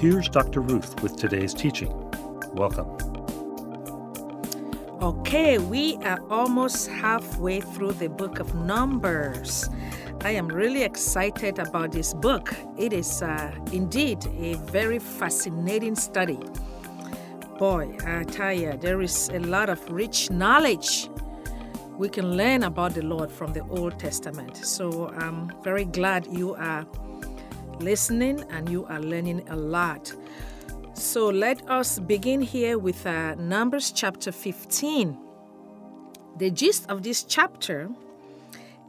Here's Dr. Ruth with today's teaching. Welcome. Okay, we are almost halfway through the book of Numbers. I am really excited about this book. It is uh, indeed a very fascinating study. Boy, I tell you, there is a lot of rich knowledge we can learn about the Lord from the Old Testament. So I'm very glad you are listening and you are learning a lot. So let us begin here with uh, Numbers chapter 15. The gist of this chapter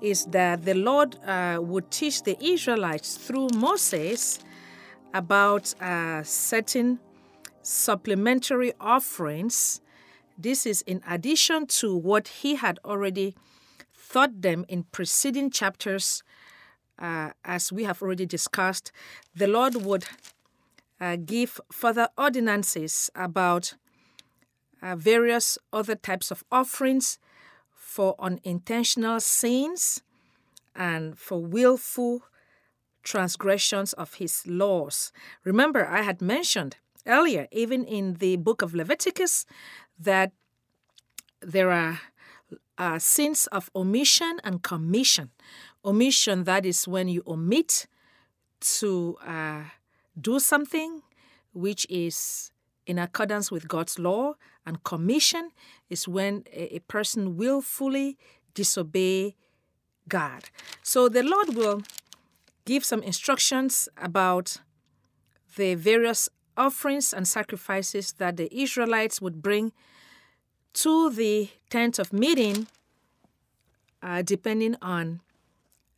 is that the Lord uh, would teach the Israelites through Moses about uh, certain supplementary offerings this is in addition to what he had already taught them in preceding chapters, uh, as we have already discussed. The Lord would uh, give further ordinances about uh, various other types of offerings for unintentional sins and for willful transgressions of his laws. Remember, I had mentioned earlier, even in the book of Leviticus, that there are uh, sins of omission and commission. Omission, that is when you omit to uh, do something which is in accordance with God's law, and commission is when a, a person willfully disobey God. So the Lord will give some instructions about the various offerings and sacrifices that the Israelites would bring to the tent of meeting, uh, depending on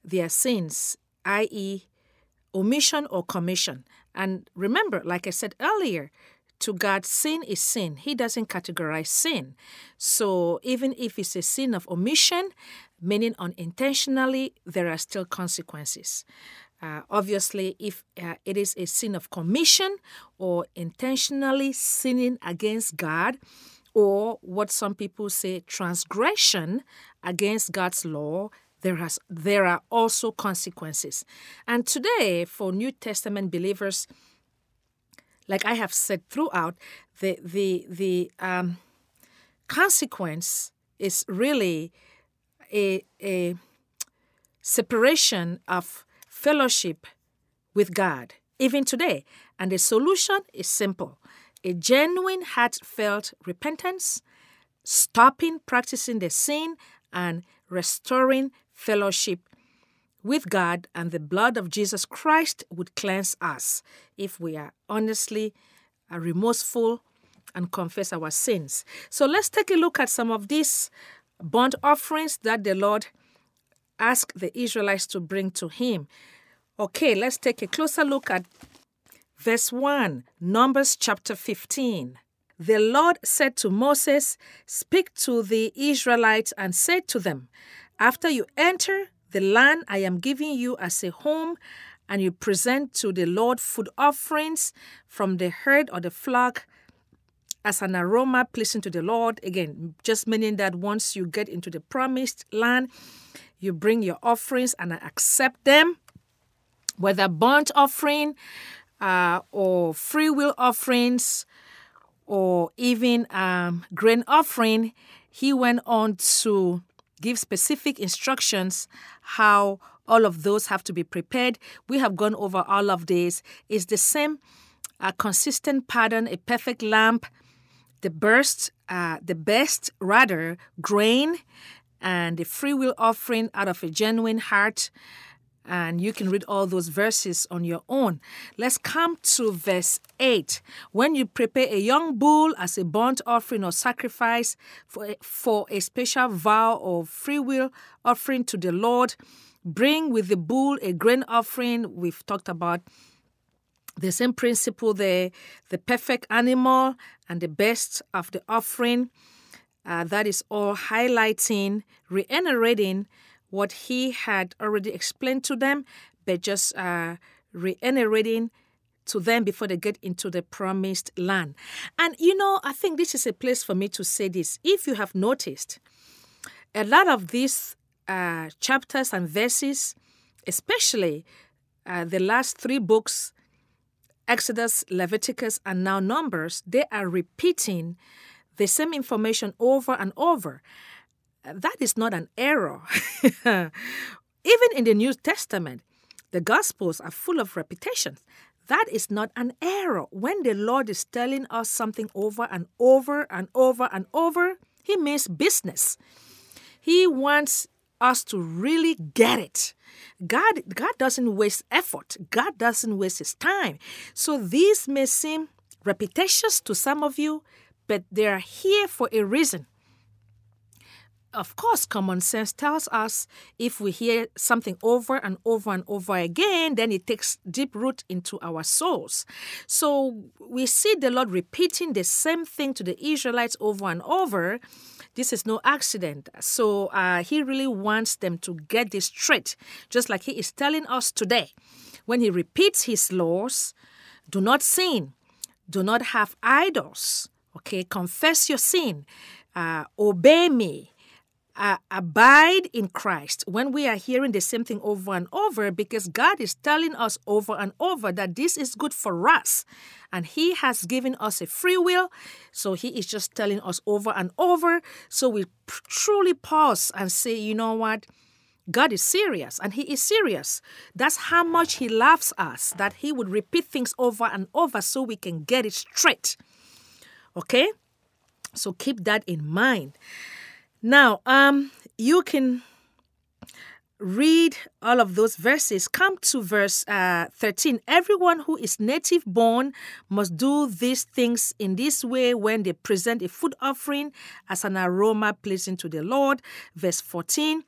their sins, i.e., omission or commission. And remember, like I said earlier, to God, sin is sin. He doesn't categorize sin. So even if it's a sin of omission, meaning unintentionally, there are still consequences. Uh, obviously, if uh, it is a sin of commission or intentionally sinning against God, or what some people say transgression against God's law, there has there are also consequences. And today, for New Testament believers, like I have said throughout, the the the um, consequence is really a a separation of fellowship with God, even today. And the solution is simple a genuine, heartfelt repentance, stopping practicing the sin, and restoring fellowship with God, and the blood of Jesus Christ would cleanse us if we are honestly uh, remorseful and confess our sins. So let's take a look at some of these burnt offerings that the Lord asked the Israelites to bring to Him. Okay, let's take a closer look at verse 1, Numbers chapter 15. The Lord said to Moses, Speak to the Israelites and say to them, After you enter the land I am giving you as a home, and you present to the Lord food offerings from the herd or the flock as an aroma pleasing to the Lord. Again, just meaning that once you get into the promised land, you bring your offerings and I accept them whether burnt offering uh, or free will offerings or even um, grain offering, he went on to give specific instructions how all of those have to be prepared. We have gone over all of these. It's the same a uh, consistent pattern, a perfect lamp, the burst, uh, the best rather grain, and the free will offering out of a genuine heart and you can read all those verses on your own. Let's come to verse 8. When you prepare a young bull as a burnt offering or sacrifice for a, for a special vow or free will offering to the Lord, bring with the bull a grain offering. We've talked about the same principle there the perfect animal and the best of the offering. Uh, that is all highlighting, reiterating what he had already explained to them, but just uh, reiterating to them before they get into the promised land. And you know, I think this is a place for me to say this. If you have noticed, a lot of these uh, chapters and verses, especially uh, the last three books Exodus, Leviticus, and now Numbers, they are repeating the same information over and over. That is not an error. Even in the New Testament, the Gospels are full of repetitions. That is not an error. When the Lord is telling us something over and over and over and over, He means business. He wants us to really get it. God, God doesn't waste effort. God doesn't waste his time. So these may seem repetitious to some of you, but they are here for a reason of course, common sense tells us if we hear something over and over and over again, then it takes deep root into our souls. So we see the Lord repeating the same thing to the Israelites over and over. This is no accident. So uh, He really wants them to get this straight, just like He is telling us today. When He repeats His laws, do not sin, do not have idols, okay, confess your sin, uh, obey me uh, abide in Christ when we are hearing the same thing over and over because God is telling us over and over that this is good for us. And He has given us a free will. So He is just telling us over and over. So we truly pause and say, you know what? God is serious and He is serious. That's how much He loves us, that He would repeat things over and over so we can get it straight. Okay? So keep that in mind. Now, um, you can read all of those verses. Come to verse uh, 13. Everyone who is native born must do these things in this way when they present a food offering as an aroma pleasing to the Lord. Verse 14.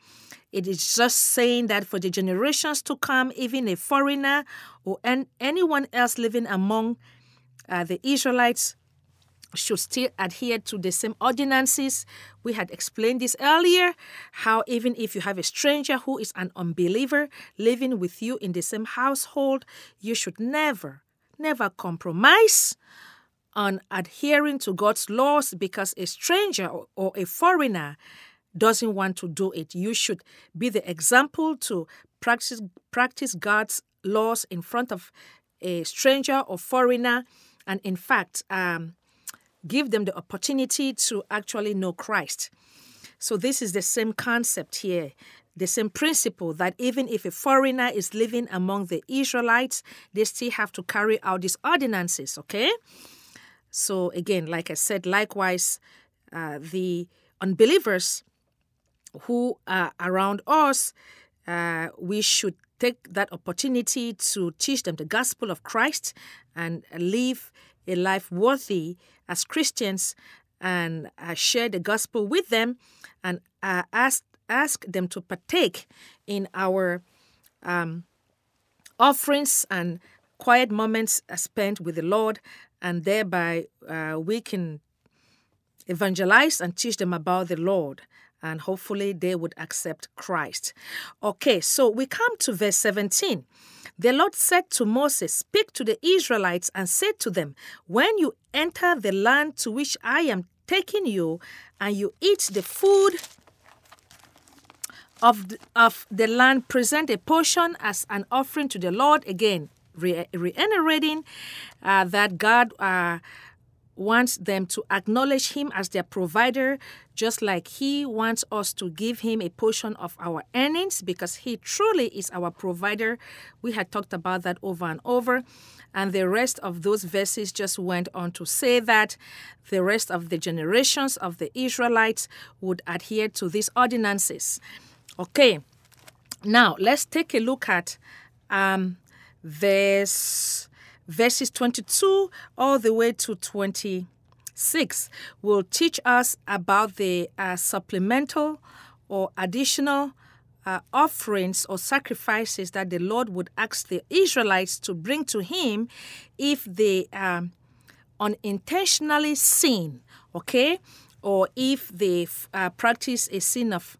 It is just saying that for the generations to come, even a foreigner or an, anyone else living among uh, the Israelites should still adhere to the same ordinances. We had explained this earlier how, even if you have a stranger who is an unbeliever living with you in the same household, you should never, never compromise on adhering to God's laws because a stranger or a foreigner doesn't want to do it. You should be the example to practice, practice God's laws in front of a stranger or foreigner. And in fact, um, give them the opportunity to actually know Christ. So, this is the same concept here, the same principle that even if a foreigner is living among the Israelites, they still have to carry out these ordinances, okay? So, again, like I said, likewise, uh, the unbelievers who are around us, uh, we should take that opportunity to teach them the gospel of Christ and live a life worthy as Christians and uh, share the gospel with them and uh, ask, ask them to partake in our um, offerings and quiet moments spent with the Lord, and thereby uh, we can evangelize and teach them about the Lord. And hopefully they would accept Christ. Okay, so we come to verse 17. The Lord said to Moses, Speak to the Israelites and say to them, When you enter the land to which I am taking you, and you eat the food of the, of the land, present a portion as an offering to the Lord. Again, re- reiterating uh, that God. Uh, wants them to acknowledge him as their provider, just like he wants us to give him a portion of our earnings because he truly is our provider. We had talked about that over and over. And the rest of those verses just went on to say that the rest of the generations of the Israelites would adhere to these ordinances. Okay, now let's take a look at um, verse verses 22 all the way to 26 will teach us about the uh, supplemental or additional uh, offerings or sacrifices that the Lord would ask the Israelites to bring to Him if they um, unintentionally sin, okay, or if they uh, practice a sin of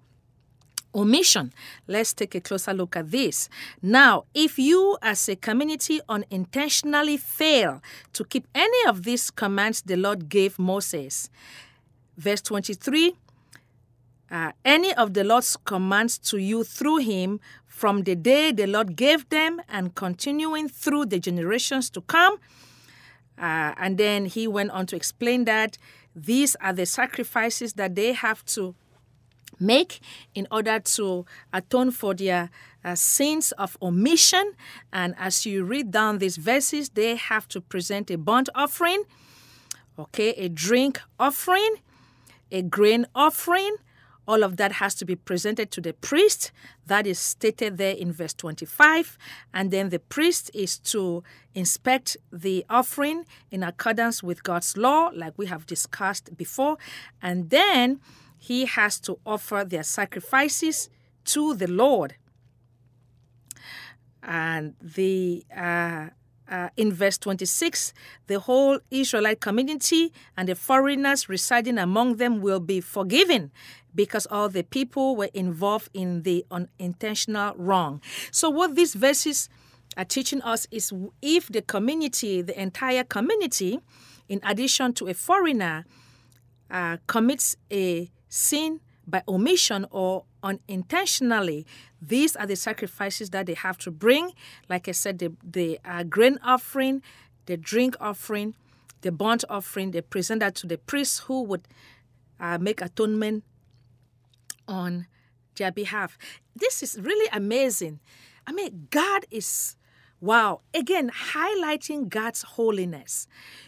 omission. Let's take a closer look at this. Now, if you as a community unintentionally fail to keep any of these commands the Lord gave Moses, verse 23 uh, any of the Lord's commands to you through him from the day the Lord gave them and continuing through the generations to come. Uh, and then he went on to explain that these are the sacrifices that they have to make in order to atone for their uh, sins of omission. And as you read down these verses, they have to present a burnt offering, okay, a drink offering, a grain offering. All of that has to be presented to the priest. That is stated there in verse 25. And then the priest is to inspect the offering in accordance with God's law, like we have discussed before. And then he has to offer their sacrifices to the Lord. And the uh, uh, in verse 26, the whole Israelite community and the foreigners residing among them will be forgiven because all the people were involved in the unintentional wrong. So, what these verses are teaching us is if the community, the entire community, in addition to a foreigner, uh, commits a sin by omission or unintentionally, these are the sacrifices that they have to bring. Like I said, the, the uh, grain offering, the drink offering, the burnt offering, they present that to the priest who would uh, make atonement on their behalf. This is really amazing. I mean, God is, wow, again, highlighting God's holiness.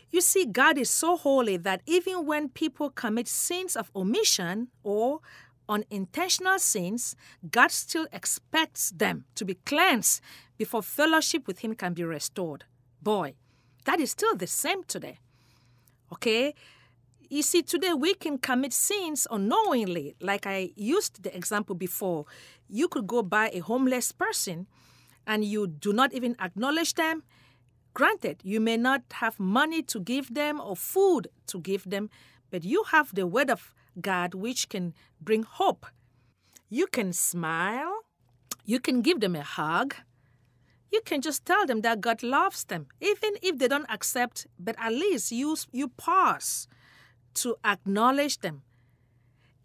You see, God is so holy that even when people commit sins of omission or unintentional sins, God still expects them to be cleansed before fellowship with Him can be restored. Boy, that is still the same today. Okay? You see, today we can commit sins unknowingly. Like I used the example before, you could go by a homeless person and you do not even acknowledge them Granted, you may not have money to give them or food to give them, but you have the word of God which can bring hope. You can smile, you can give them a hug, you can just tell them that God loves them, even if they don't accept, but at least you, you pause to acknowledge them.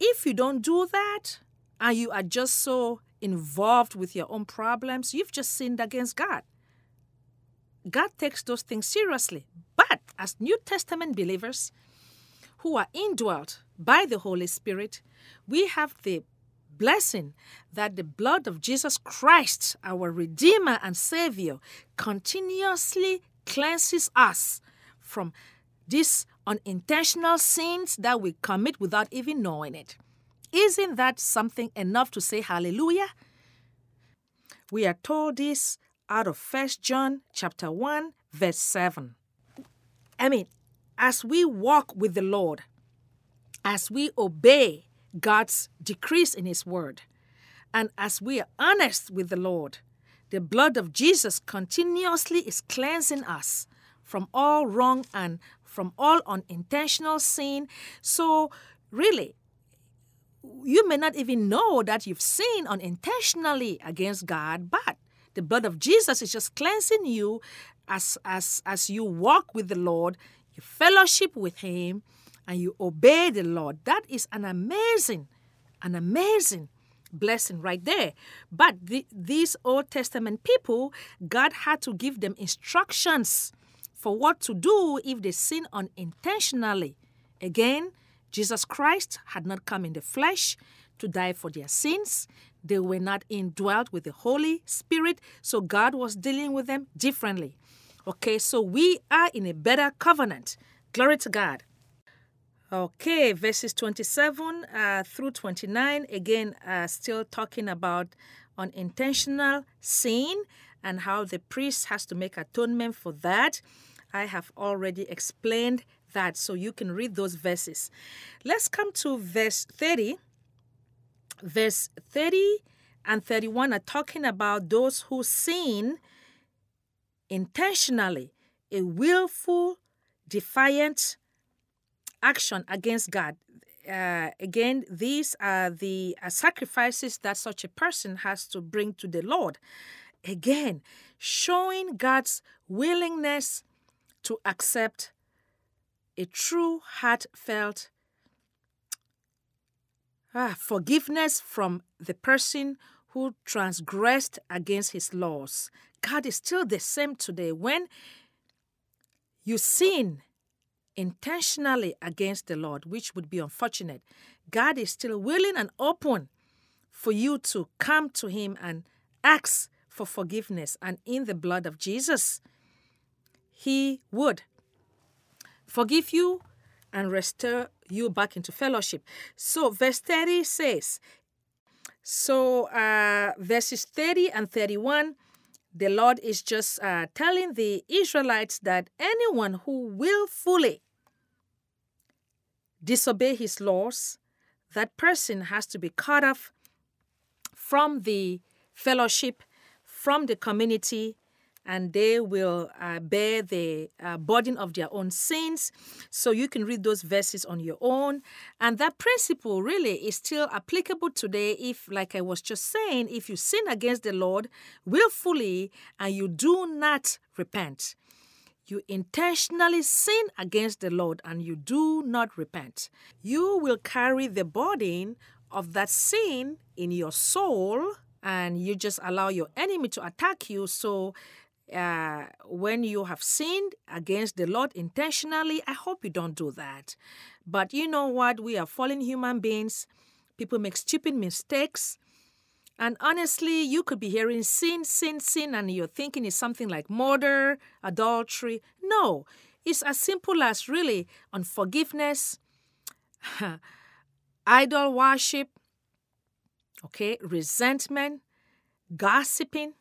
If you don't do that, and you are just so involved with your own problems, you've just sinned against God. God takes those things seriously. But as New Testament believers who are indwelt by the Holy Spirit, we have the blessing that the blood of Jesus Christ, our Redeemer and Savior, continuously cleanses us from these unintentional sins that we commit without even knowing it. Isn't that something enough to say hallelujah? We are told this out of First John chapter 1 verse 7. I mean, as we walk with the Lord, as we obey God's decrees in his word, and as we are honest with the Lord, the blood of Jesus continuously is cleansing us from all wrong and from all unintentional sin. So, really, you may not even know that you've sinned unintentionally against God, but the blood of Jesus is just cleansing you as, as, as you walk with the Lord, you fellowship with Him, and you obey the Lord. That is an amazing, an amazing blessing right there. But the, these Old Testament people, God had to give them instructions for what to do if they sin unintentionally. Again, Jesus Christ had not come in the flesh to die for their sins. They were not indwelt with the Holy Spirit, so God was dealing with them differently. Okay, so we are in a better covenant. Glory to God. Okay, verses 27 uh, through 29, again, uh, still talking about unintentional sin and how the priest has to make atonement for that. I have already explained that, so you can read those verses. Let's come to verse 30 verse 30 and 31 are talking about those who sin intentionally, a willful, defiant action against God. Uh, again, these are the uh, sacrifices that such a person has to bring to the Lord. Again, showing God's willingness to accept a true, heartfelt ah, forgiveness from the person who transgressed against his laws. God is still the same today. When you sin intentionally against the Lord, which would be unfortunate, God is still willing and open for you to come to Him and ask for forgiveness. And in the blood of Jesus, He would forgive you and restore you back into fellowship. So, verse 30 says, so uh, verses 30 and 31, the Lord is just uh, telling the Israelites that anyone who willfully disobey his laws, that person has to be cut off from the fellowship, from the community, and they will uh, bear the uh, burden of their own sins. So you can read those verses on your own. And that principle really is still applicable today if, like I was just saying, if you sin against the Lord willfully and you do not repent, you intentionally sin against the Lord and you do not repent, you will carry the burden of that sin in your soul and you just allow your enemy to attack you. So, uh, when you have sinned against the Lord intentionally, I hope you don't do that. But you know what? We are fallen human beings. People make stupid mistakes. And honestly, you could be hearing sin, sin, sin, and you're thinking it's something like murder, adultery. No, it's as simple as really unforgiveness, idol worship, okay, resentment, gossiping,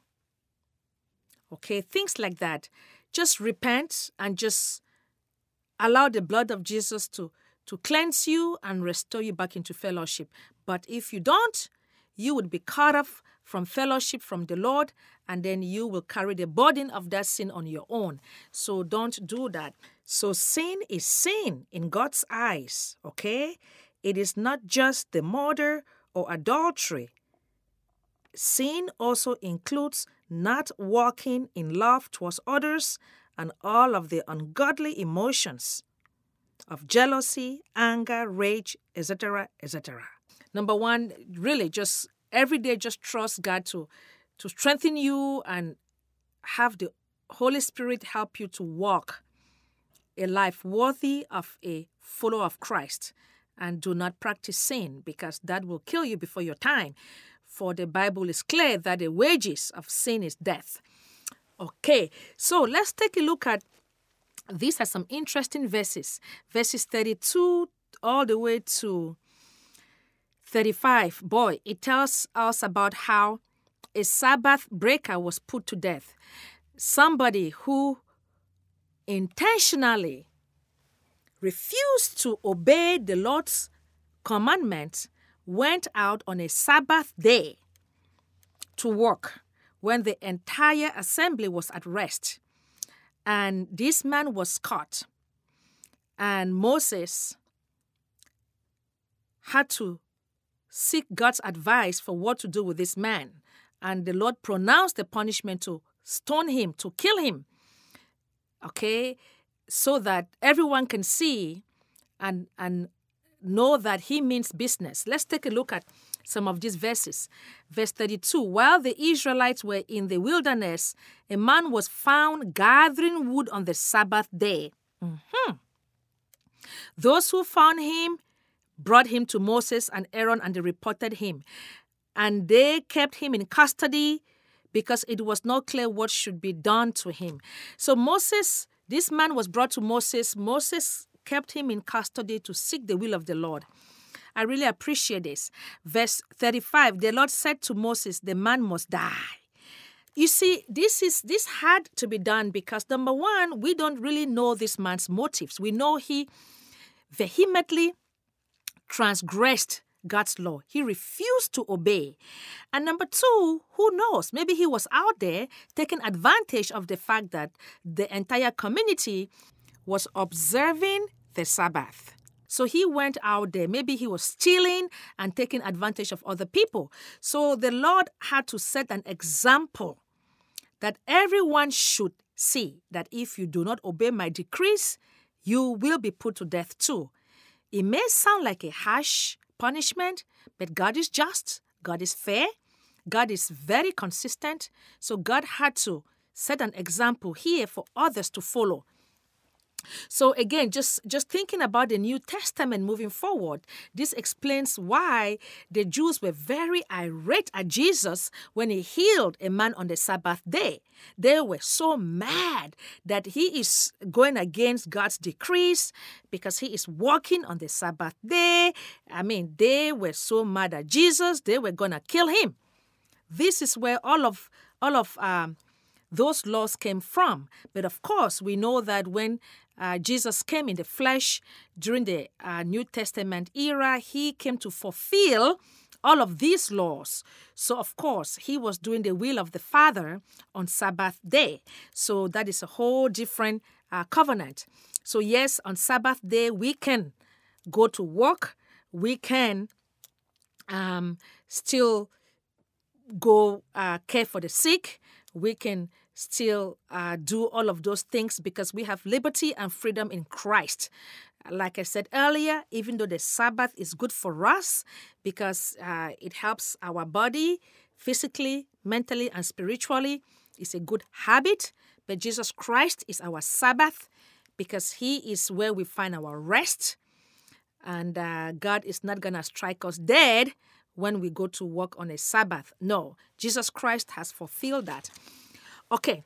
okay, things like that. Just repent and just allow the blood of Jesus to, to cleanse you and restore you back into fellowship. But if you don't, you would be cut off from fellowship from the Lord, and then you will carry the burden of that sin on your own. So don't do that. So sin is sin in God's eyes, okay? It is not just the murder or adultery. Sin also includes not walking in love towards others and all of the ungodly emotions of jealousy, anger, rage, etc., etc. Number one, really just every day just trust God to to strengthen you and have the Holy Spirit help you to walk a life worthy of a follower of Christ and do not practice sin because that will kill you before your time. For the Bible is clear that the wages of sin is death. Okay, so let's take a look at these are some interesting verses. Verses 32 all the way to 35. Boy, it tells us about how a Sabbath breaker was put to death. Somebody who intentionally refused to obey the Lord's commandments went out on a Sabbath day to work when the entire assembly was at rest. And this man was caught. And Moses had to seek God's advice for what to do with this man. And the Lord pronounced the punishment to stone him, to kill him. Okay? So that everyone can see and, and know that he means business. Let's take a look at some of these verses. Verse 32 While the Israelites were in the wilderness, a man was found gathering wood on the Sabbath day. Mm-hmm. Those who found him brought him to Moses and Aaron and they reported him. And they kept him in custody because it was not clear what should be done to him. So Moses, this man was brought to Moses. Moses kept him in custody to seek the will of the Lord. I really appreciate this. Verse 35 The Lord said to Moses, The man must die. You see, this is this had to be done because number one, we don't really know this man's motives. We know he vehemently transgressed God's law. He refused to obey. And number two, who knows? Maybe he was out there taking advantage of the fact that the entire community was observing the Sabbath. So he went out there. Maybe he was stealing and taking advantage of other people. So the Lord had to set an example that everyone should see that if you do not obey my decrees, you will be put to death too. It may sound like a harsh punishment, but God is just, God is fair, God is very consistent. So God had to set an example here for others to follow. So again, just just thinking about the New Testament moving forward, this explains why the Jews were very irate at Jesus when he healed a man on the Sabbath day. They were so mad that he is going against God's decrees because he is walking on the Sabbath day. I mean, they were so mad at Jesus, they were to kill him. This is where all of all of um, those laws came from. But of course, we know that when uh, Jesus came in the flesh during the uh, New Testament era, he came to fulfill all of these laws. So, of course, he was doing the will of the Father on Sabbath day. So, that is a whole different uh, covenant. So, yes, on Sabbath day, we can go to work, we can um, still go uh, care for the sick, we can still uh, do all of those things because we have liberty and freedom in Christ. Like I said earlier, even though the Sabbath is good for us because uh, it helps our body physically, mentally, and spiritually, it's a good habit. But Jesus Christ is our Sabbath because He is where we find our rest. And uh, God is not going to strike us dead when we go to work on a Sabbath. No, Jesus Christ has fulfilled that. Okay.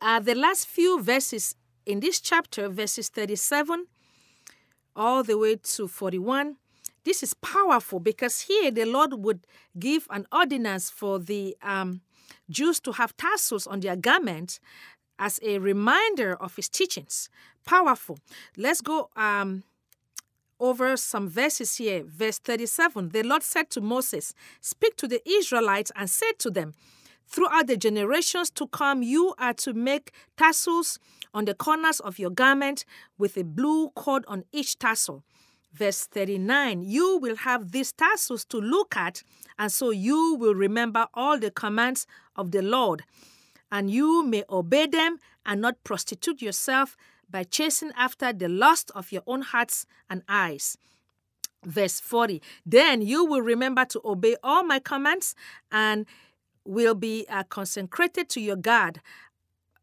Uh, the last few verses in this chapter, verses 37 all the way to 41, this is powerful because here the Lord would give an ordinance for the um, Jews to have tassels on their garment as a reminder of his teachings. Powerful. Let's go um, over some verses here. Verse 37 The Lord said to Moses, Speak to the Israelites and say to them, Throughout the generations to come, you are to make tassels on the corners of your garment with a blue cord on each tassel. Verse 39 You will have these tassels to look at, and so you will remember all the commands of the Lord, and you may obey them and not prostitute yourself by chasing after the lust of your own hearts and eyes. Verse 40 Then you will remember to obey all my commands and will be uh, consecrated to your God.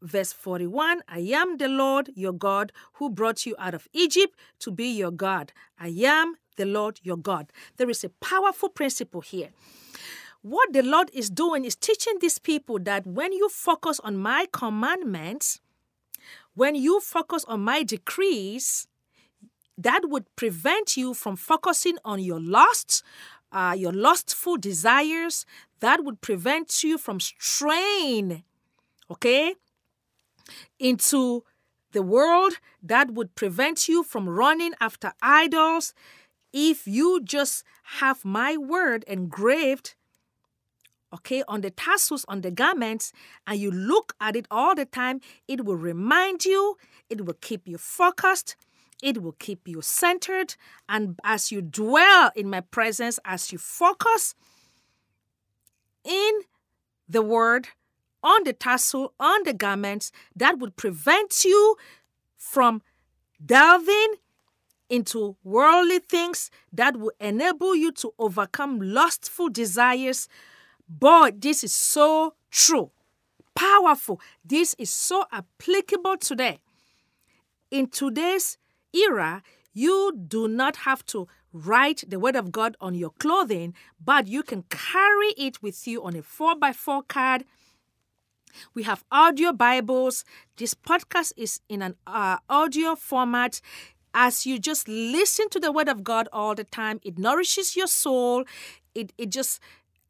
Verse 41 I am the Lord your God who brought you out of Egypt to be your God. I am the Lord your God. There is a powerful principle here. What the Lord is doing is teaching these people that when you focus on my commandments, when you focus on my decrees, that would prevent you from focusing on your lusts, uh, your lustful desires, that would prevent you from straying, okay, into the world. That would prevent you from running after idols. If you just have my word engraved, okay, on the tassels, on the garments, and you look at it all the time, it will remind you, it will keep you focused, it will keep you centered. And as you dwell in my presence, as you focus, in the word, on the tassel, on the garments, that would prevent you from delving into worldly things that will enable you to overcome lustful desires. Boy, this is so true, powerful. This is so applicable today. In today's era, you do not have to write the word of God on your clothing, but you can carry it with you on a 4x4 card. We have audio Bibles. This podcast is in an uh, audio format. As you just listen to the word of God all the time, it nourishes your soul. It, it just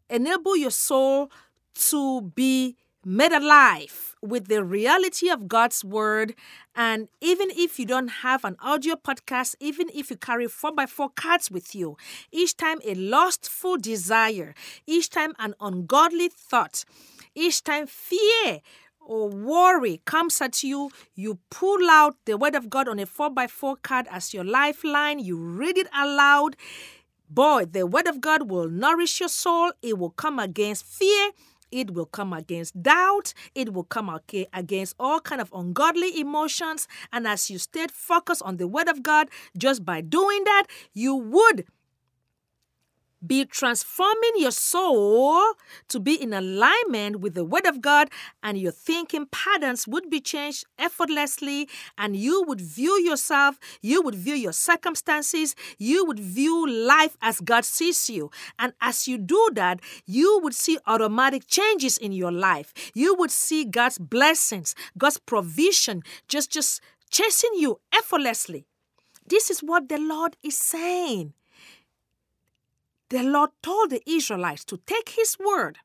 enable your soul to be made alive with the reality of God's word. And even if you don't have an audio podcast, even if you carry 4x4 cards with you, each time a lustful desire, each time an ungodly thought, each time fear or worry comes at you, you pull out the word of God on a 4x4 card as your lifeline, you read it aloud. Boy, the word of God will nourish your soul, it will come against fear it will come against doubt it will come against all kind of ungodly emotions and as you stayed focused on the word of god just by doing that you would be transforming your soul to be in alignment with the Word of God, and your thinking patterns would be changed effortlessly, and you would view yourself, you would view your circumstances, you would view life as God sees you. And as you do that, you would see automatic changes in your life. You would see God's blessings, God's provision just, just chasing you effortlessly. This is what the Lord is saying the Lord told the Israelites to take His word,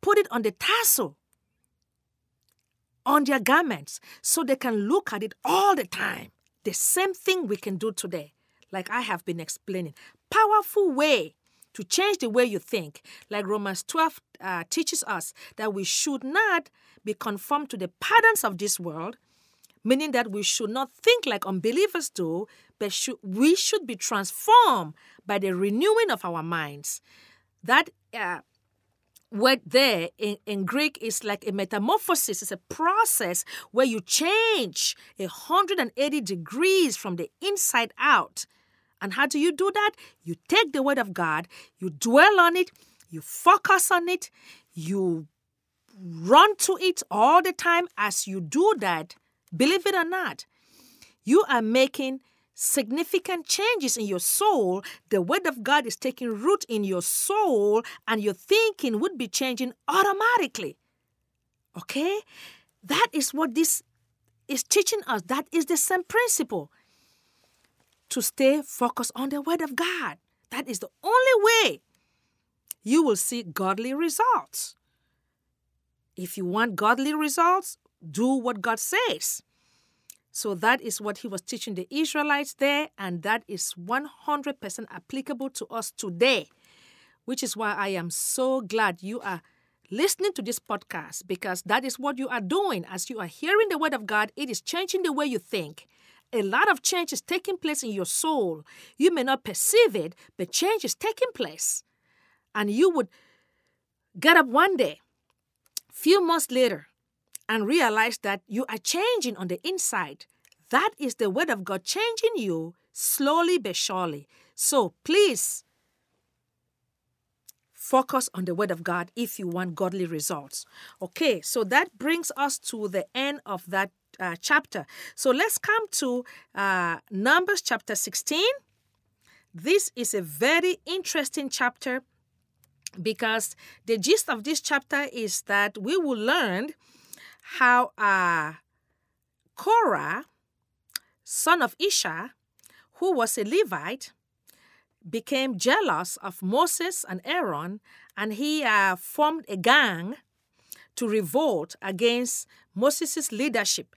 put it on the tassel on their garments so they can look at it all the time. The same thing we can do today, like I have been explaining. Powerful way to change the way you think. Like Romans 12 uh, teaches us that we should not be conformed to the patterns of this world, meaning that we should not think like unbelievers do, but should, we should be transformed by the renewing of our minds. That uh, word there in, in Greek is like a metamorphosis. It's a process where you change 180 degrees from the inside out. And how do you do that? You take the word of God, you dwell on it, you focus on it, you run to it all the time. As you do that, Believe it or not, you are making significant changes in your soul. The Word of God is taking root in your soul, and your thinking would be changing automatically. Okay? That is what this is teaching us. That is the same principle. To stay focused on the Word of God. That is the only way you will see godly results. If you want godly results, do what God says. So that is what he was teaching the Israelites there, and that is 100% applicable to us today, which is why I am so glad you are listening to this podcast because that is what you are doing. As you are hearing the word of God, it is changing the way you think. A lot of change is taking place in your soul. You may not perceive it, but change is taking place. And you would get up one day, few months later, and realize that you are changing on the inside. That is the word of God changing you slowly but surely. So please focus on the word of God if you want godly results. Okay, so that brings us to the end of that uh, chapter. So let's come to uh, Numbers chapter 16. This is a very interesting chapter because the gist of this chapter is that we will learn how uh, Korah, son of Izhar, who was a Levite, became jealous of Moses and Aaron, and he uh, formed a gang to revolt against Moses' leadership.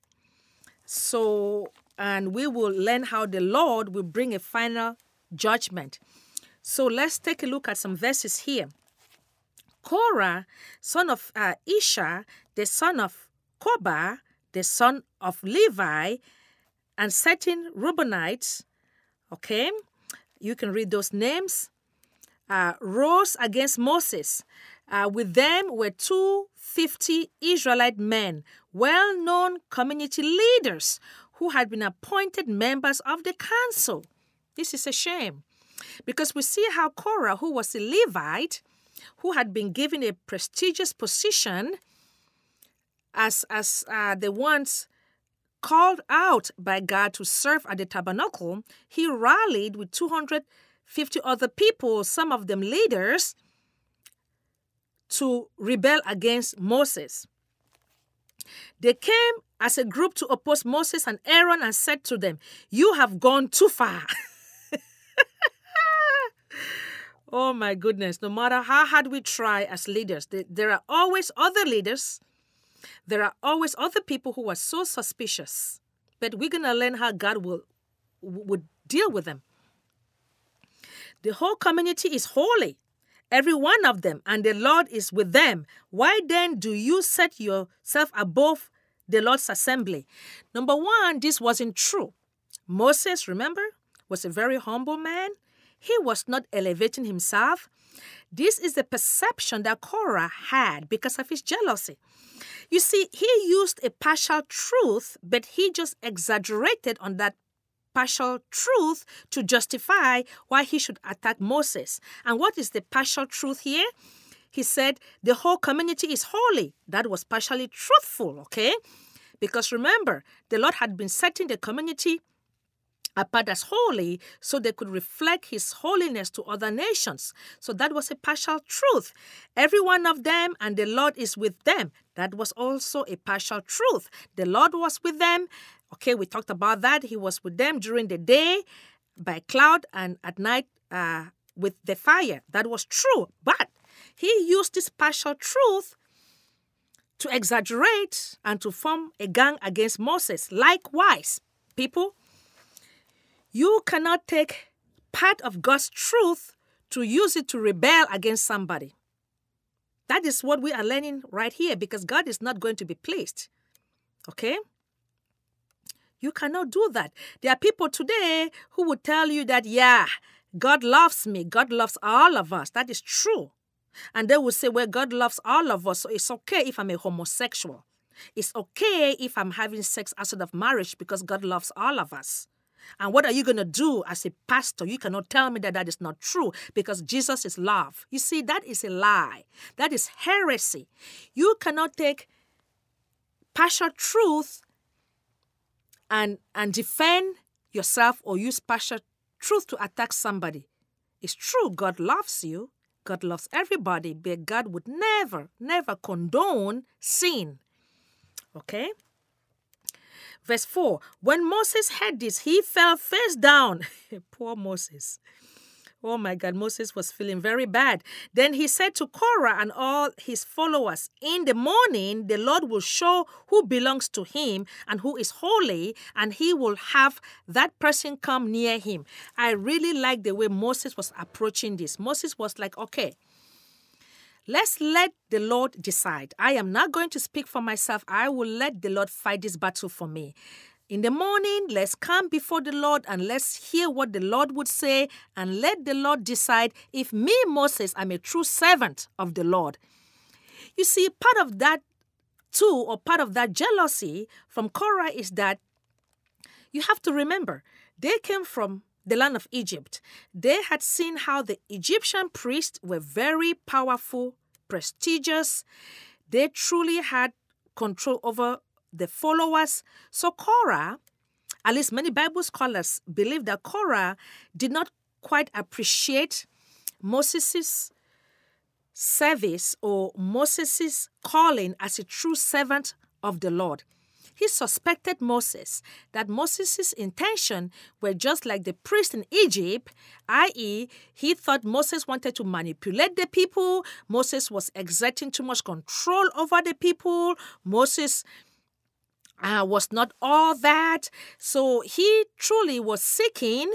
So, and we will learn how the Lord will bring a final judgment. So, let's take a look at some verses here. Korah, son of uh, Izhar, the son of Koba, the son of Levi, and certain Reubenites, okay, you can read those names, uh, rose against Moses. Uh, with them were 250 Israelite men, well known community leaders who had been appointed members of the council. This is a shame because we see how Korah, who was a Levite, who had been given a prestigious position, as as uh, the ones called out by God to serve at the tabernacle, he rallied with 250 other people, some of them leaders, to rebel against Moses. They came as a group to oppose Moses and Aaron and said to them, You have gone too far. oh my goodness, no matter how hard we try as leaders, there are always other leaders there are always other people who are so suspicious, but we're going to learn how God will would deal with them. The whole community is holy, every one of them, and the Lord is with them. Why then do you set yourself above the Lord's assembly? Number one, this wasn't true. Moses, remember, was a very humble man. He was not elevating himself. This is the perception that Korah had because of his jealousy. You see, he used a partial truth, but he just exaggerated on that partial truth to justify why he should attack Moses. And what is the partial truth here? He said the whole community is holy. That was partially truthful, okay? Because remember, the Lord had been setting the community apart as holy so they could reflect his holiness to other nations. So that was a partial truth. Every one of them and the Lord is with them. That was also a partial truth. The Lord was with them. Okay, we talked about that. He was with them during the day by cloud and at night uh, with the fire. That was true. But he used this partial truth to exaggerate and to form a gang against Moses. Likewise, people, you cannot take part of God's truth to use it to rebel against somebody. That is what we are learning right here because God is not going to be pleased. Okay? You cannot do that. There are people today who will tell you that, yeah, God loves me. God loves all of us. That is true. And they will say, well, God loves all of us, so it's okay if I'm a homosexual. It's okay if I'm having sex outside of marriage because God loves all of us. And what are you going to do as a pastor? You cannot tell me that that is not true because Jesus is love. You see, that is a lie. That is heresy. You cannot take partial truth and, and defend yourself or use partial truth to attack somebody. It's true, God loves you. God loves everybody, but God would never, never condone sin. Okay? Verse 4 When Moses heard this, he fell face down. Poor Moses. Oh my God, Moses was feeling very bad. Then he said to Korah and all his followers, In the morning, the Lord will show who belongs to him and who is holy, and he will have that person come near him. I really like the way Moses was approaching this. Moses was like, Okay, let's let the Lord decide. I am not going to speak for myself. I will let the Lord fight this battle for me. In the morning, let's come before the Lord and let's hear what the Lord would say and let the Lord decide if me, Moses, I'm a true servant of the Lord. You see, part of that too, or part of that jealousy from Korah is that you have to remember they came from the land of Egypt. They had seen how the Egyptian priests were very powerful, prestigious. They truly had control over the followers. So Korah, at least many Bible scholars believe that Korah did not quite appreciate Moses' service or Moses' calling as a true servant of the Lord. He suspected Moses that Moses' intention were just like the priest in Egypt, i.e., he thought Moses wanted to manipulate the people, Moses was exerting too much control over the people, Moses uh, was not all that. So he truly was seeking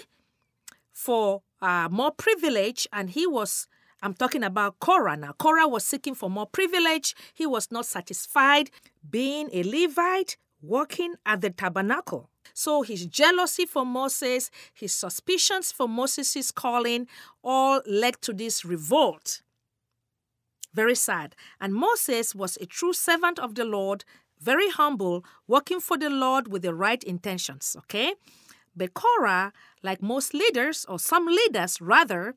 for uh, more privilege, and he was. I'm talking about Korah now. Korah was seeking for more privilege. He was not satisfied being a Levite, working at the tabernacle. So his jealousy for Moses, his suspicions for Moses' calling, all led to this revolt. Very sad. And Moses was a true servant of the Lord, very humble, working for the Lord with the right intentions, okay? But Korah, like most leaders, or some leaders rather,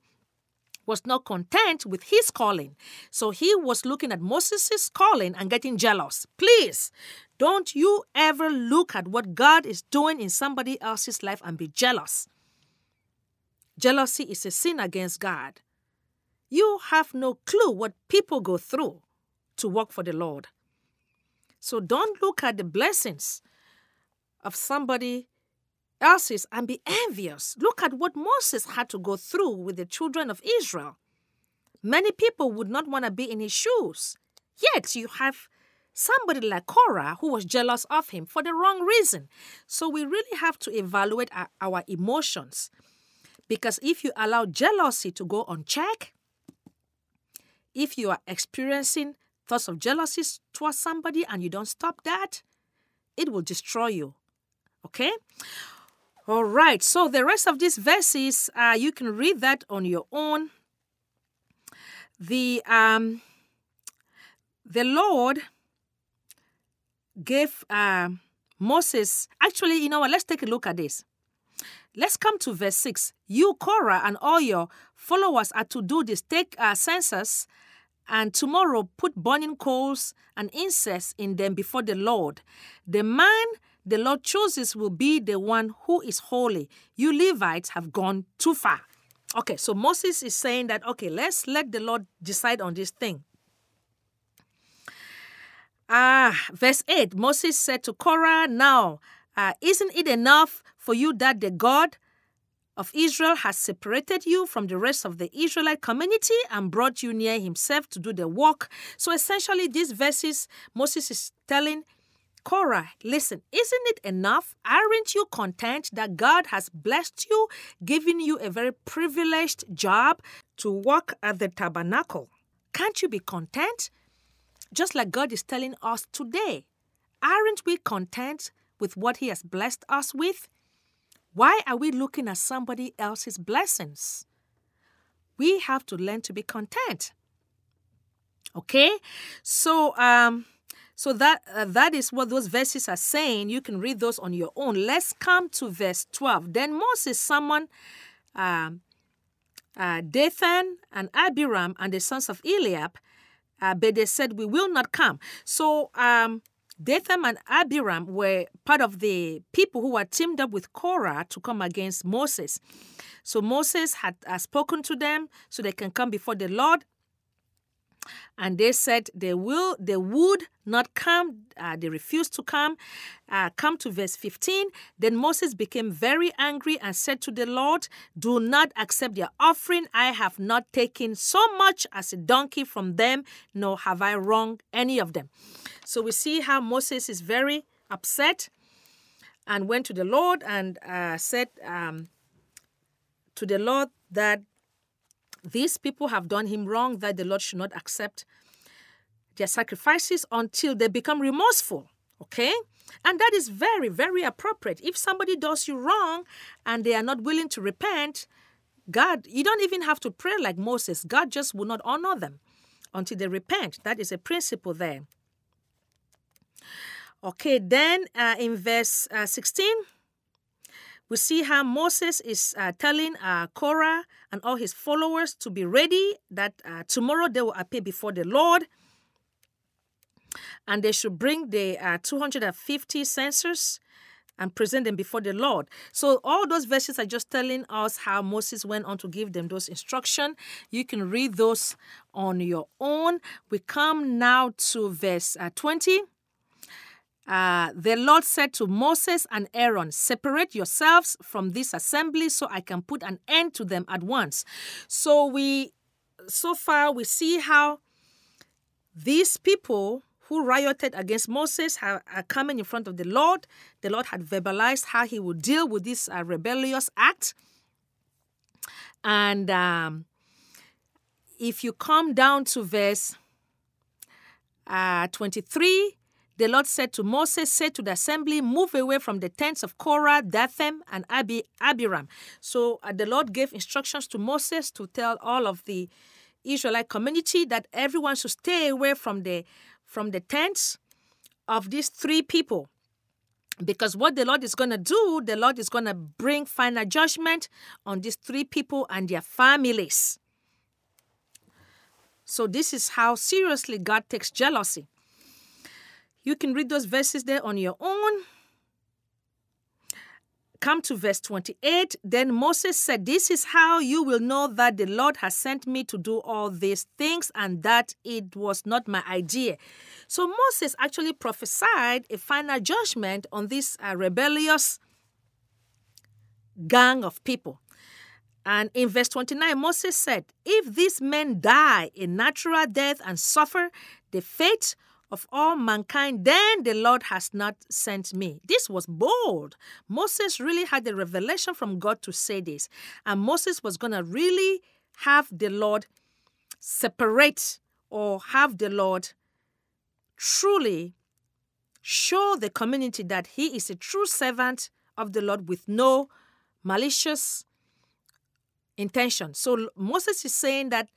was not content with his calling. So he was looking at Moses' calling and getting jealous. Please, don't you ever look at what God is doing in somebody else's life and be jealous. Jealousy is a sin against God. You have no clue what people go through to work for the Lord. So don't look at the blessings of somebody else's and be envious. Look at what Moses had to go through with the children of Israel. Many people would not want to be in his shoes. Yet you have somebody like Korah who was jealous of him for the wrong reason. So we really have to evaluate our, our emotions. Because if you allow jealousy to go unchecked, if you are experiencing thoughts of jealousy towards somebody and you don't stop that, it will destroy you. Okay? All right. So the rest of these verses, uh, you can read that on your own. The um, the Lord gave uh, Moses. Actually, you know what? Let's take a look at this. let's come to verse 6. You, Korah, and all your followers are to do this. Take a censers and tomorrow put burning coals and incense in them before the Lord. The man the Lord chooses will be the one who is holy. You Levites have gone too far. Okay, so Moses is saying that, okay, let's let the Lord decide on this thing. Ah, verse 8 Moses said to Korah, Now, uh, isn't it enough for you that the God of Israel has separated you from the rest of the Israelite community and brought you near himself to do the work? So essentially, these verses, Moses is telling Korah, listen, isn't it enough? Aren't you content that God has blessed you, giving you a very privileged job to work at the tabernacle? Can't you be content? Just like God is telling us today. Aren't we content with what He has blessed us with? Why are we looking at somebody else's blessings? We have to learn to be content. Okay? So, um, so that uh, that is what those verses are saying. You can read those on your own. Let's come to verse 12. Then Moses summoned um, uh, Dathan and Abiram and the sons of Eliab, uh, but they said, We will not come. So um, and Abiram were part of the people who were teamed up with Korah to come against Moses. So Moses had uh, spoken to them so they can come before the Lord and they said they will they would not come uh, they refused to come uh, come to verse 15 then moses became very angry and said to the lord do not accept their offering. I have not taken so much as a donkey from them nor have i wronged any of them. So we see how moses is very upset and went to the lord and uh, said um, to the lord that these people have done him wrong that the Lord should not accept their sacrifices until they become remorseful. Okay? And that is very, very appropriate. If somebody does you wrong and they are not willing to repent, God, you don't even have to pray like Moses. God just will not honor them until they repent. That is a principle there. Okay, then uh, in verse uh, 16, we see how Moses is uh, telling uh, Korah and all his followers to be ready, that uh, tomorrow they will appear before the Lord. And they should bring the uh, 250 censers and present them before the Lord. So all those verses are just telling us how Moses went on to give them those instructions. You can read those on your own. We come now to verse uh, 20. Uh, the Lord said to Moses and Aaron, Separate yourselves from this assembly so I can put an end to them at once. So we so far we see how these people who rioted against Moses are, are coming in front of the Lord. The Lord had verbalized how he would deal with this uh, rebellious act. And um, if you come down to verse uh, 23, the Lord said to Moses, Say to the assembly, move away from the tents of Korah, Dathan, and Abi, Abiram. So uh, the Lord gave instructions to Moses to tell all of the Israelite community that everyone should stay away from the from the tents of these three people. Because what the Lord is going to do, the Lord is going to bring final judgment on these three people and their families. So, this is how seriously God takes jealousy. You can read those verses there on your own. Come to verse 28. Then Moses said, This is how you will know that the Lord has sent me to do all these things and that it was not my idea. So Moses actually prophesied a final judgment on this uh, rebellious gang of people. And in verse 29, Moses said, If these men die a natural death and suffer the fate of all mankind, then the Lord has not sent me. This was bold. Moses really had the revelation from God to say this. And Moses was going to really have the Lord separate or have the Lord truly show the community that he is a true servant of the Lord with no malicious intention. So Moses is saying that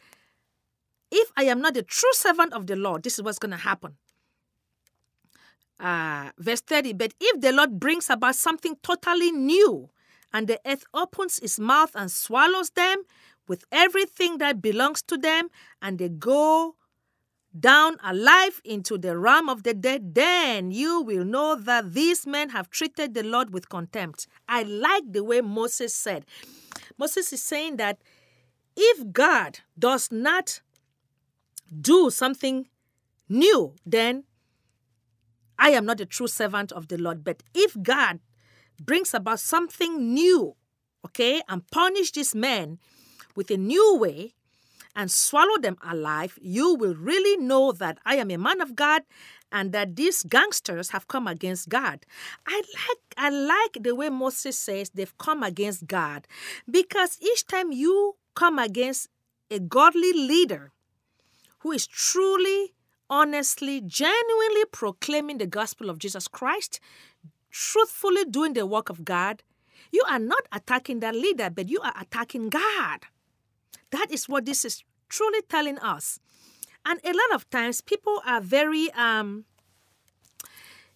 if I am not a true servant of the Lord, this is what's going to happen. Uh, verse 30 But if the Lord brings about something totally new and the earth opens its mouth and swallows them with everything that belongs to them, and they go down alive into the realm of the dead, then you will know that these men have treated the Lord with contempt. I like the way Moses said. Moses is saying that if God does not do something new, then I am not a true servant of the Lord. But if God brings about something new, okay, and punish these men with a new way and swallow them alive, you will really know that I am a man of God and that these gangsters have come against God. I like I like the way Moses says they've come against God because each time you come against a godly leader who is truly honestly genuinely proclaiming the gospel of Jesus Christ, truthfully doing the work of God, you are not attacking that leader, but you are attacking God. That is what this is truly telling us. And a lot of times people are very um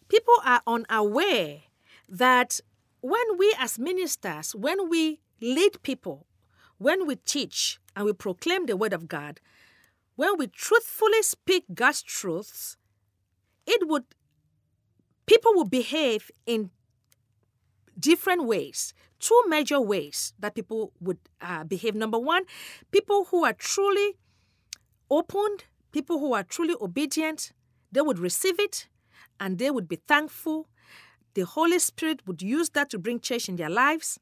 people are unaware that when we as ministers, when we lead people, when we teach and we proclaim the word of God, when we truthfully speak God's truths, it would people will behave in different ways two major ways that people would uh, behave. Number one, people who are truly opened, people who are truly obedient, they would receive it and they would be thankful. The Holy Spirit would use that to bring change in their lives.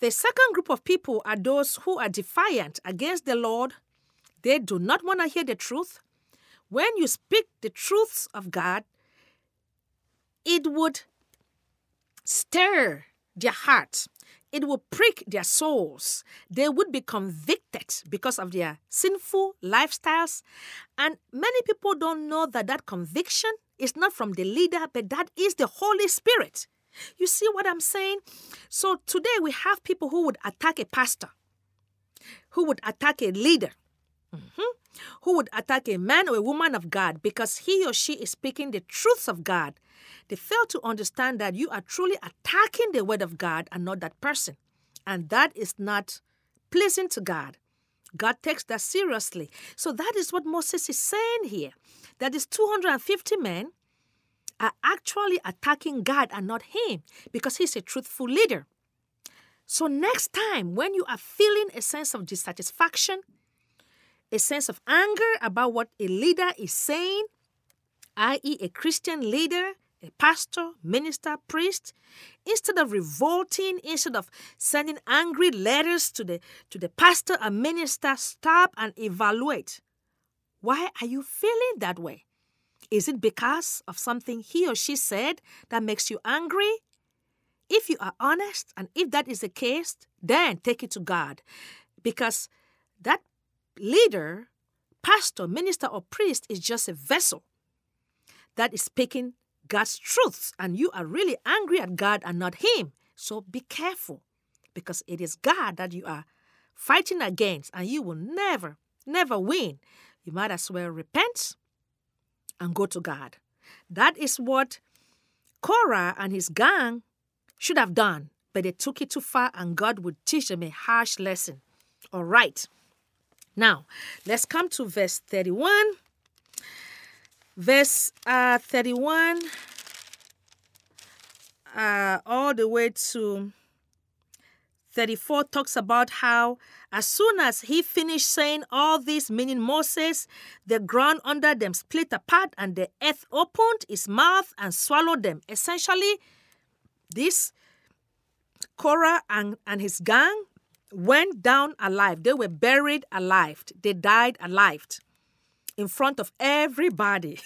The second group of people are those who are defiant against the Lord. They do not want to hear the truth. When you speak the truths of God, it would stir their hearts. It will prick their souls. They would be convicted because of their sinful lifestyles. And many people don't know that that conviction is not from the leader, but that is the Holy Spirit. You see what I'm saying? So today we have people who would attack a pastor, who would attack a leader, mm-hmm. who would attack a man or a woman of God because he or she is speaking the truths of God they fail to understand that you are truly attacking the word of God and not that person. And that is not pleasing to God. God takes that seriously. So that is what Moses is saying here. That is 250 men are actually attacking God and not him because he's a truthful leader. So next time when you are feeling a sense of dissatisfaction, a sense of anger about what a leader is saying, i.e., a Christian leader a pastor, minister, priest, instead of revolting, instead of sending angry letters to the to the pastor and minister, stop and evaluate. Why are you feeling that way? Is it because of something he or she said that makes you angry? If you are honest, and if that is the case, then take it to God. Because that leader, pastor, minister, or priest is just a vessel that is speaking God's truths and you are really angry at God and not Him. So be careful because it is God that you are fighting against and you will never, never win. You might as well repent and go to God. That is what Korah and his gang should have done, but they took it too far and God would teach them a harsh lesson. All right. Now, let's come to verse 31 verse uh, 31 uh, all the way to 34 talks about how as soon as he finished saying all this, meaning Moses, the ground under them split apart and the earth opened its mouth and swallowed them. Essentially, this Korah and, and his gang went down alive. They were buried alive. They died alive in front of everybody.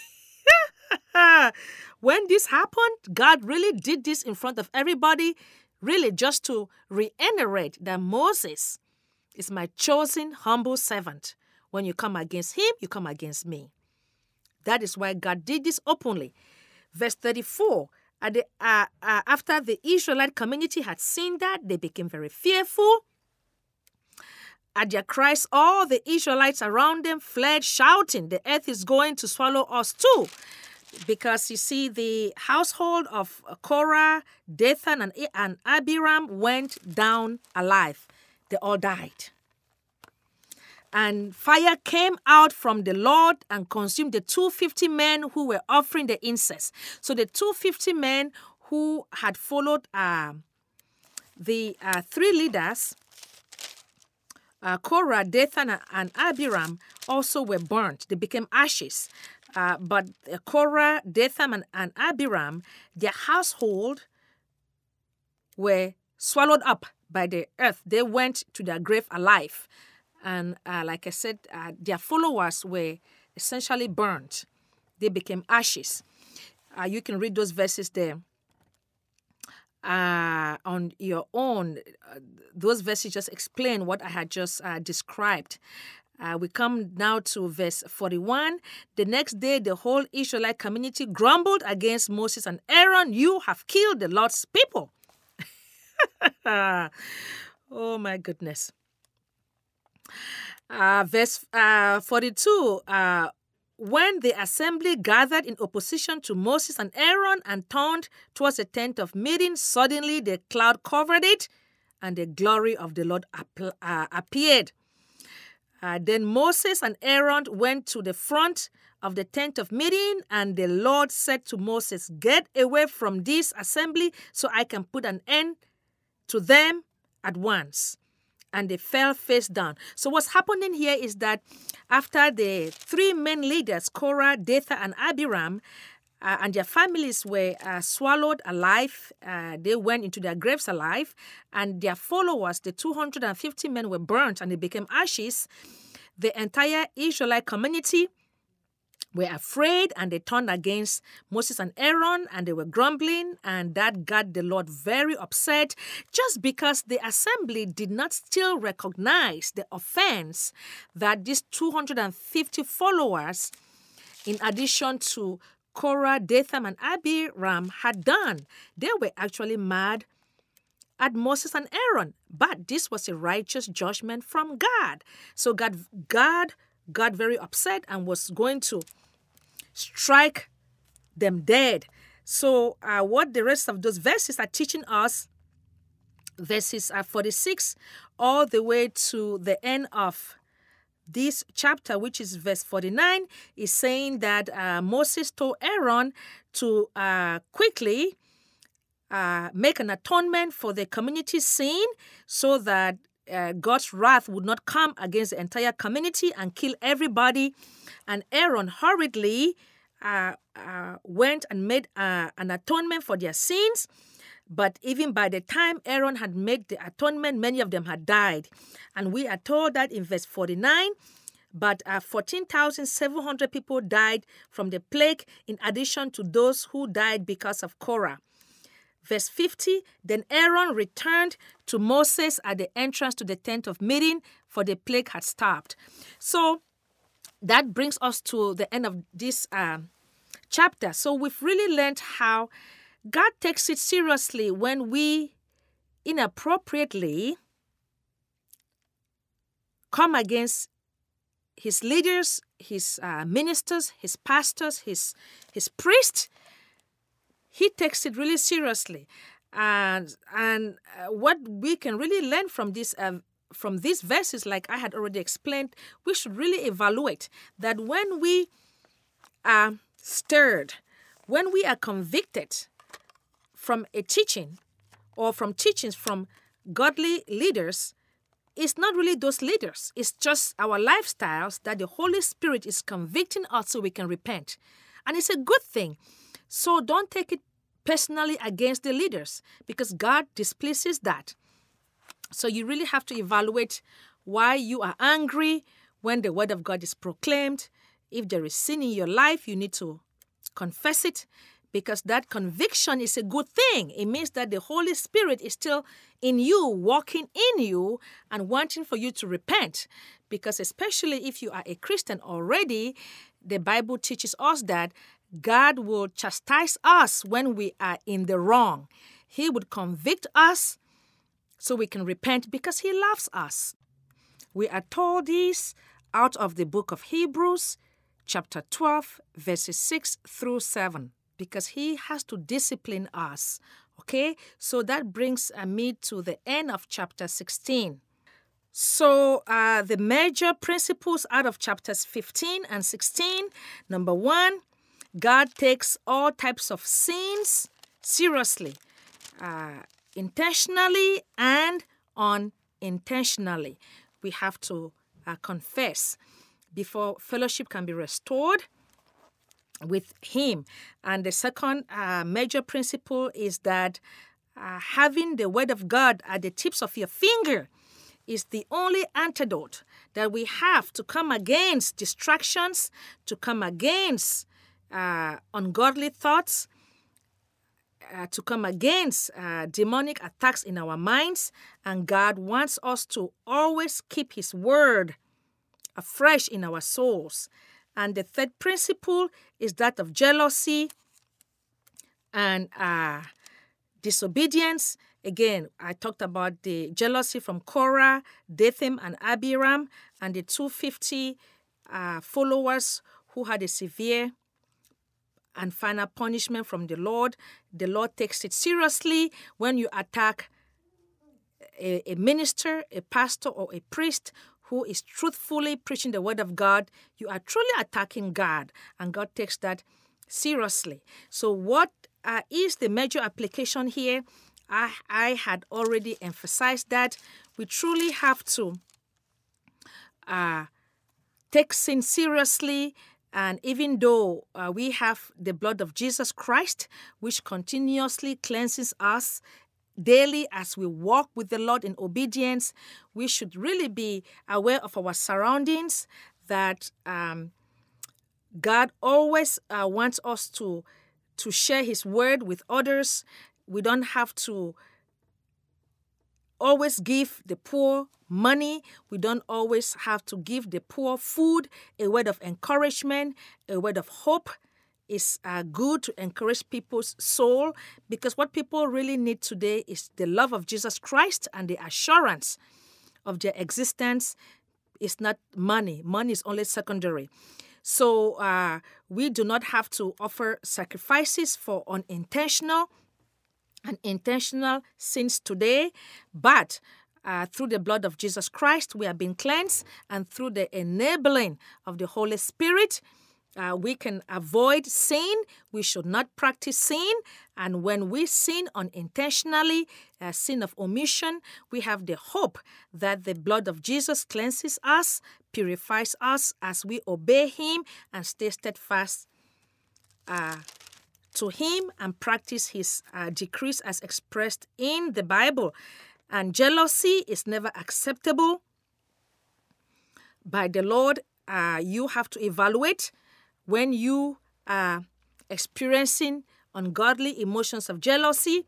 when this happened, God really did this in front of everybody, really just to reiterate that Moses is my chosen, humble servant. When you come against him, you come against me. That is why God did this openly. Verse 34 the, uh, uh, after the Israelite community had seen that, they became very fearful. At their cries, all the Israelites around them fled, shouting, The earth is going to swallow us too. because you see, the household of Korah, Dathan, and, Abiram went down alive. They all died. And fire came out from the Lord and consumed the 250 men who were offering the incense. So the 250 men who had followed uh, the uh, three leaders, uh, Korah, Dathan, and Abiram, also were burnt. They became ashes. Uh, but Korah, Dathan, and, and Abiram, their household were swallowed up by the earth. They went to their grave alive. And uh, like I said, uh, their followers were essentially burnt. They became ashes. Uh, you can read those verses there uh, on your own. Uh, those verses just explain what I had just uh, described. Uh, we come now to verse 41. The next day, the whole Israelite community grumbled against Moses and Aaron. You have killed the Lord's people. oh my goodness. Uh, verse uh, 42 uh, When the assembly gathered in opposition to Moses and Aaron and turned towards the tent of meeting, suddenly the cloud covered it, and the glory of the Lord ap- uh, appeared. Uh, then Moses and Aaron went to the front of the tent of meeting, and the Lord said to Moses, Get away from this assembly so I can put an end to them at once and they fell face down. So what's happening here is that after the three main leaders, Korah, Dathan, and Abiram, uh, and their families were uh, swallowed alive. Uh, they went into their graves alive, and their followers, the 250 men, were burnt and they became ashes. The entire Israelite community were afraid and they turned against Moses and Aaron and they were grumbling, and that got the Lord very upset just because the assembly did not still recognize the offense that these 250 followers, in addition to Korah, Dathan, and Abiram, had done. They were actually mad at Moses and Aaron, but this was a righteous judgment from God. So God, God got very upset and was going to strike them dead. So, uh, what the rest of those verses are teaching us, verses uh, 46 all the way to the end of this chapter, which is verse 49, is saying that uh, Moses told Aaron to uh, quickly uh, make an atonement for the community's sin so that uh, God's wrath would not come against the entire community and kill everybody. And Aaron hurriedly uh, uh, went and made uh, an atonement for their sins. But even by the time Aaron had made the atonement, many of them had died. And we are told that in verse 49 but uh, 14,700 people died from the plague, in addition to those who died because of Korah. Verse 50 Then Aaron returned to Moses at the entrance to the tent of meeting, for the plague had stopped. So that brings us to the end of this uh, chapter. So we've really learned how God takes it seriously when we inappropriately come against his leaders, his uh, ministers, his pastors, his his priests. He takes it really seriously, and and uh, what we can really learn from this. Uh, from these verses, like I had already explained, we should really evaluate that when we are stirred, when we are convicted from a teaching or from teachings from godly leaders, it's not really those leaders. It's just our lifestyles that the Holy Spirit is convicting us so we can repent. And it's a good thing. So don't take it personally against the leaders because God displeases that. So you really have to evaluate why you are angry when the word of God is proclaimed if there is sin in your life, you need to confess it because that conviction is a good thing. It means that the Holy Spirit is still in you, walking in you, and wanting for you to repent. Because, especially if you are a Christian already, the Bible teaches us that God will chastise us when we are in the wrong. He would convict us so we can repent because He loves us. We are told this out of the book of Hebrews, chapter 12, verses 6 through 7, because he has to discipline us. Okay, so that brings uh, me to the end of chapter 16. So, uh, the major principles out of chapters 15 and 16 number one, God takes all types of sins seriously, uh, intentionally and unintentionally. We have to uh, confess before fellowship can be restored with Him. And the second uh, major principle is that uh, having the Word of God at the tips of your finger is the only antidote that we have to come against distractions, to come against uh, ungodly thoughts, uh, to come against uh, demonic attacks in our minds. And God wants us to always keep His word afresh in our souls. And the third principle is that of jealousy and uh, disobedience. Again, I talked about the jealousy from Korah, Dathan, and Abiram, and the 250 uh, followers who had a severe and final punishment from the Lord. The Lord takes it seriously when you attack a, a minister, a pastor, or a priest who is truthfully preaching the word of God. You are truly attacking God, and God takes that seriously. So, what uh, is the major application here? I, I had already emphasized that we truly have to uh, take sin seriously and even though uh, we have the blood of Jesus Christ, which continuously cleanses us daily as we walk with the Lord in obedience, we should really be aware of our surroundings, that um, God always uh, wants us to, to share His word with others. We don't have to always give the poor money. We don't always have to give the poor food. A word of encouragement, a word of hope is uh, good to encourage people's soul because what people really need today is the love of Jesus Christ and the assurance of their existence is not money. Money is only secondary. So uh, we do not have to offer sacrifices for unintentional and intentional sins today, but uh, through the blood of Jesus Christ, we have been cleansed, and through the enabling of the Holy Spirit, uh, we can avoid sin. We should not practice sin. And when we sin unintentionally, a sin of omission, we have the hope that the blood of Jesus cleanses us, purifies us as we obey Him and stay steadfast uh, to Him and practice His uh, decrees as expressed in the Bible. And jealousy is never acceptable by the Lord. Uh, you have to evaluate when you are experiencing ungodly emotions of jealousy,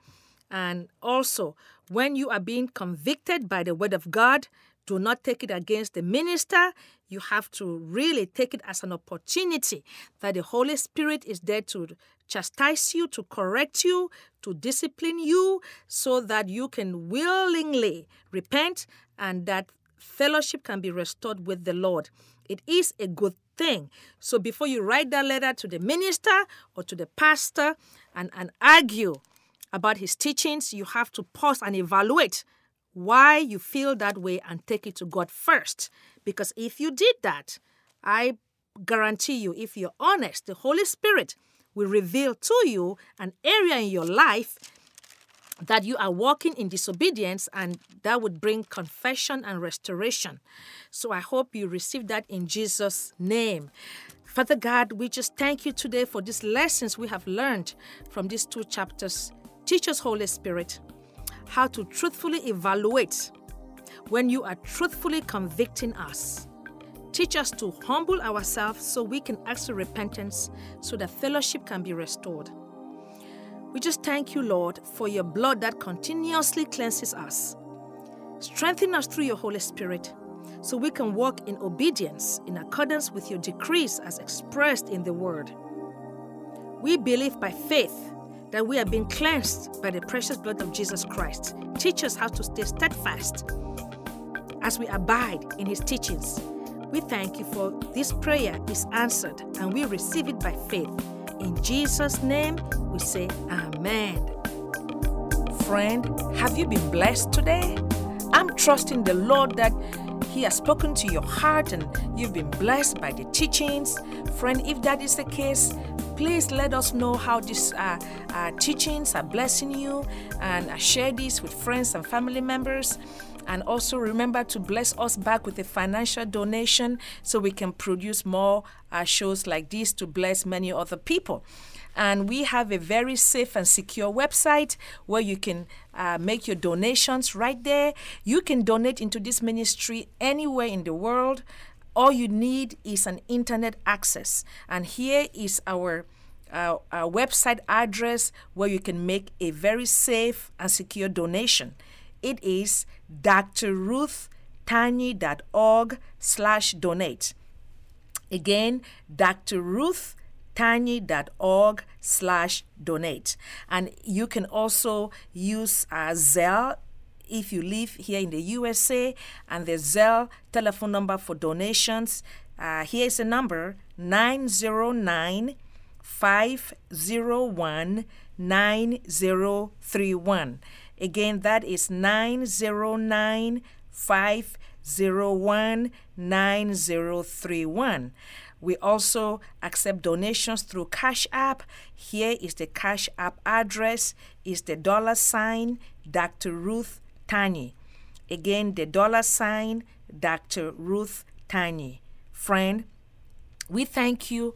and also when you are being convicted by the Word of God. Do not take it against the minister. You have to really take it as an opportunity that the Holy Spirit is there to chastise you, to correct you, to discipline you, so that you can willingly repent and that fellowship can be restored with the Lord. It is a good thing. So before you write that letter to the minister or to the pastor and, and argue about his teachings, you have to pause and evaluate why you feel that way and take it to God first. Because if you did that, I guarantee you, if you're honest, the Holy Spirit will reveal to you an area in your life that you are walking in disobedience, and that would bring confession and restoration. So I hope you receive that in Jesus' name. Father God, we just thank you today for these lessons we have learned from these two chapters. Teach us, Holy Spirit, how to truthfully evaluate when you are truthfully convicting us. Teach us to humble ourselves so we can ask for repentance so that fellowship can be restored. We just thank you, Lord, for your blood that continuously cleanses us. Strengthen us through your Holy Spirit so we can walk in obedience in accordance with your decrees as expressed in the Word. We believe by faith that we are being cleansed by the precious blood of Jesus Christ. Teach us how to stay steadfast as we abide in His teachings We thank you for this prayer is answered and we receive it by faith. In Jesus' name, we say Amen. Friend, have you been blessed today? I'm trusting the Lord that He has spoken to your heart and you've been blessed by the teachings. Friend, if that is the case, please let us know how these uh, uh, teachings are blessing you and uh, share this with friends and family members. And also remember to bless us back with a financial donation so we can produce more uh, shows like this to bless many other people. And we have a very safe and secure website where you can uh, make your donations right there. You can donate into this ministry anywhere in the world. All you need is an internet access. And here is our uh, our website address where you can make a very safe and secure donation. It is drruthtanyi.org slash donate. Again, drruthtanyi.org slash donate. And you can also use uh, Zelle if you live here in the USA and the Zelle telephone number for donations. Uh, here is the number 909 501 9031. Again, that is 909 501 9031. We also accept donations through Cash App. Here is the Cash App address is the dollar sign Dr. Ruth Tanyi. Again, the dollar sign Dr. Ruth Tanyi. Friend, we thank you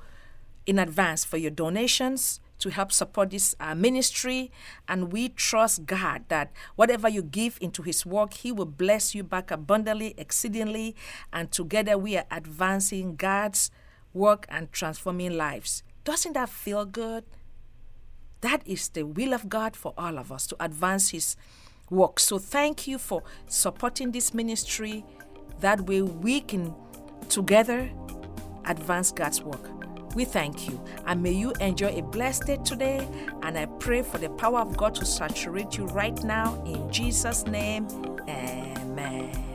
in advance for your donations to help support this uh, ministry. And we trust God that whatever you give into His work, He will bless you back abundantly, exceedingly. And together we are advancing God's work and transforming lives. Doesn't that feel good? That is the will of God for all of us to advance His work. So thank you for supporting this ministry. That way we can together advance God's work. We thank you and may you enjoy a blessed day today. And I pray for the power of God to saturate you right now in Jesus' name. Amen.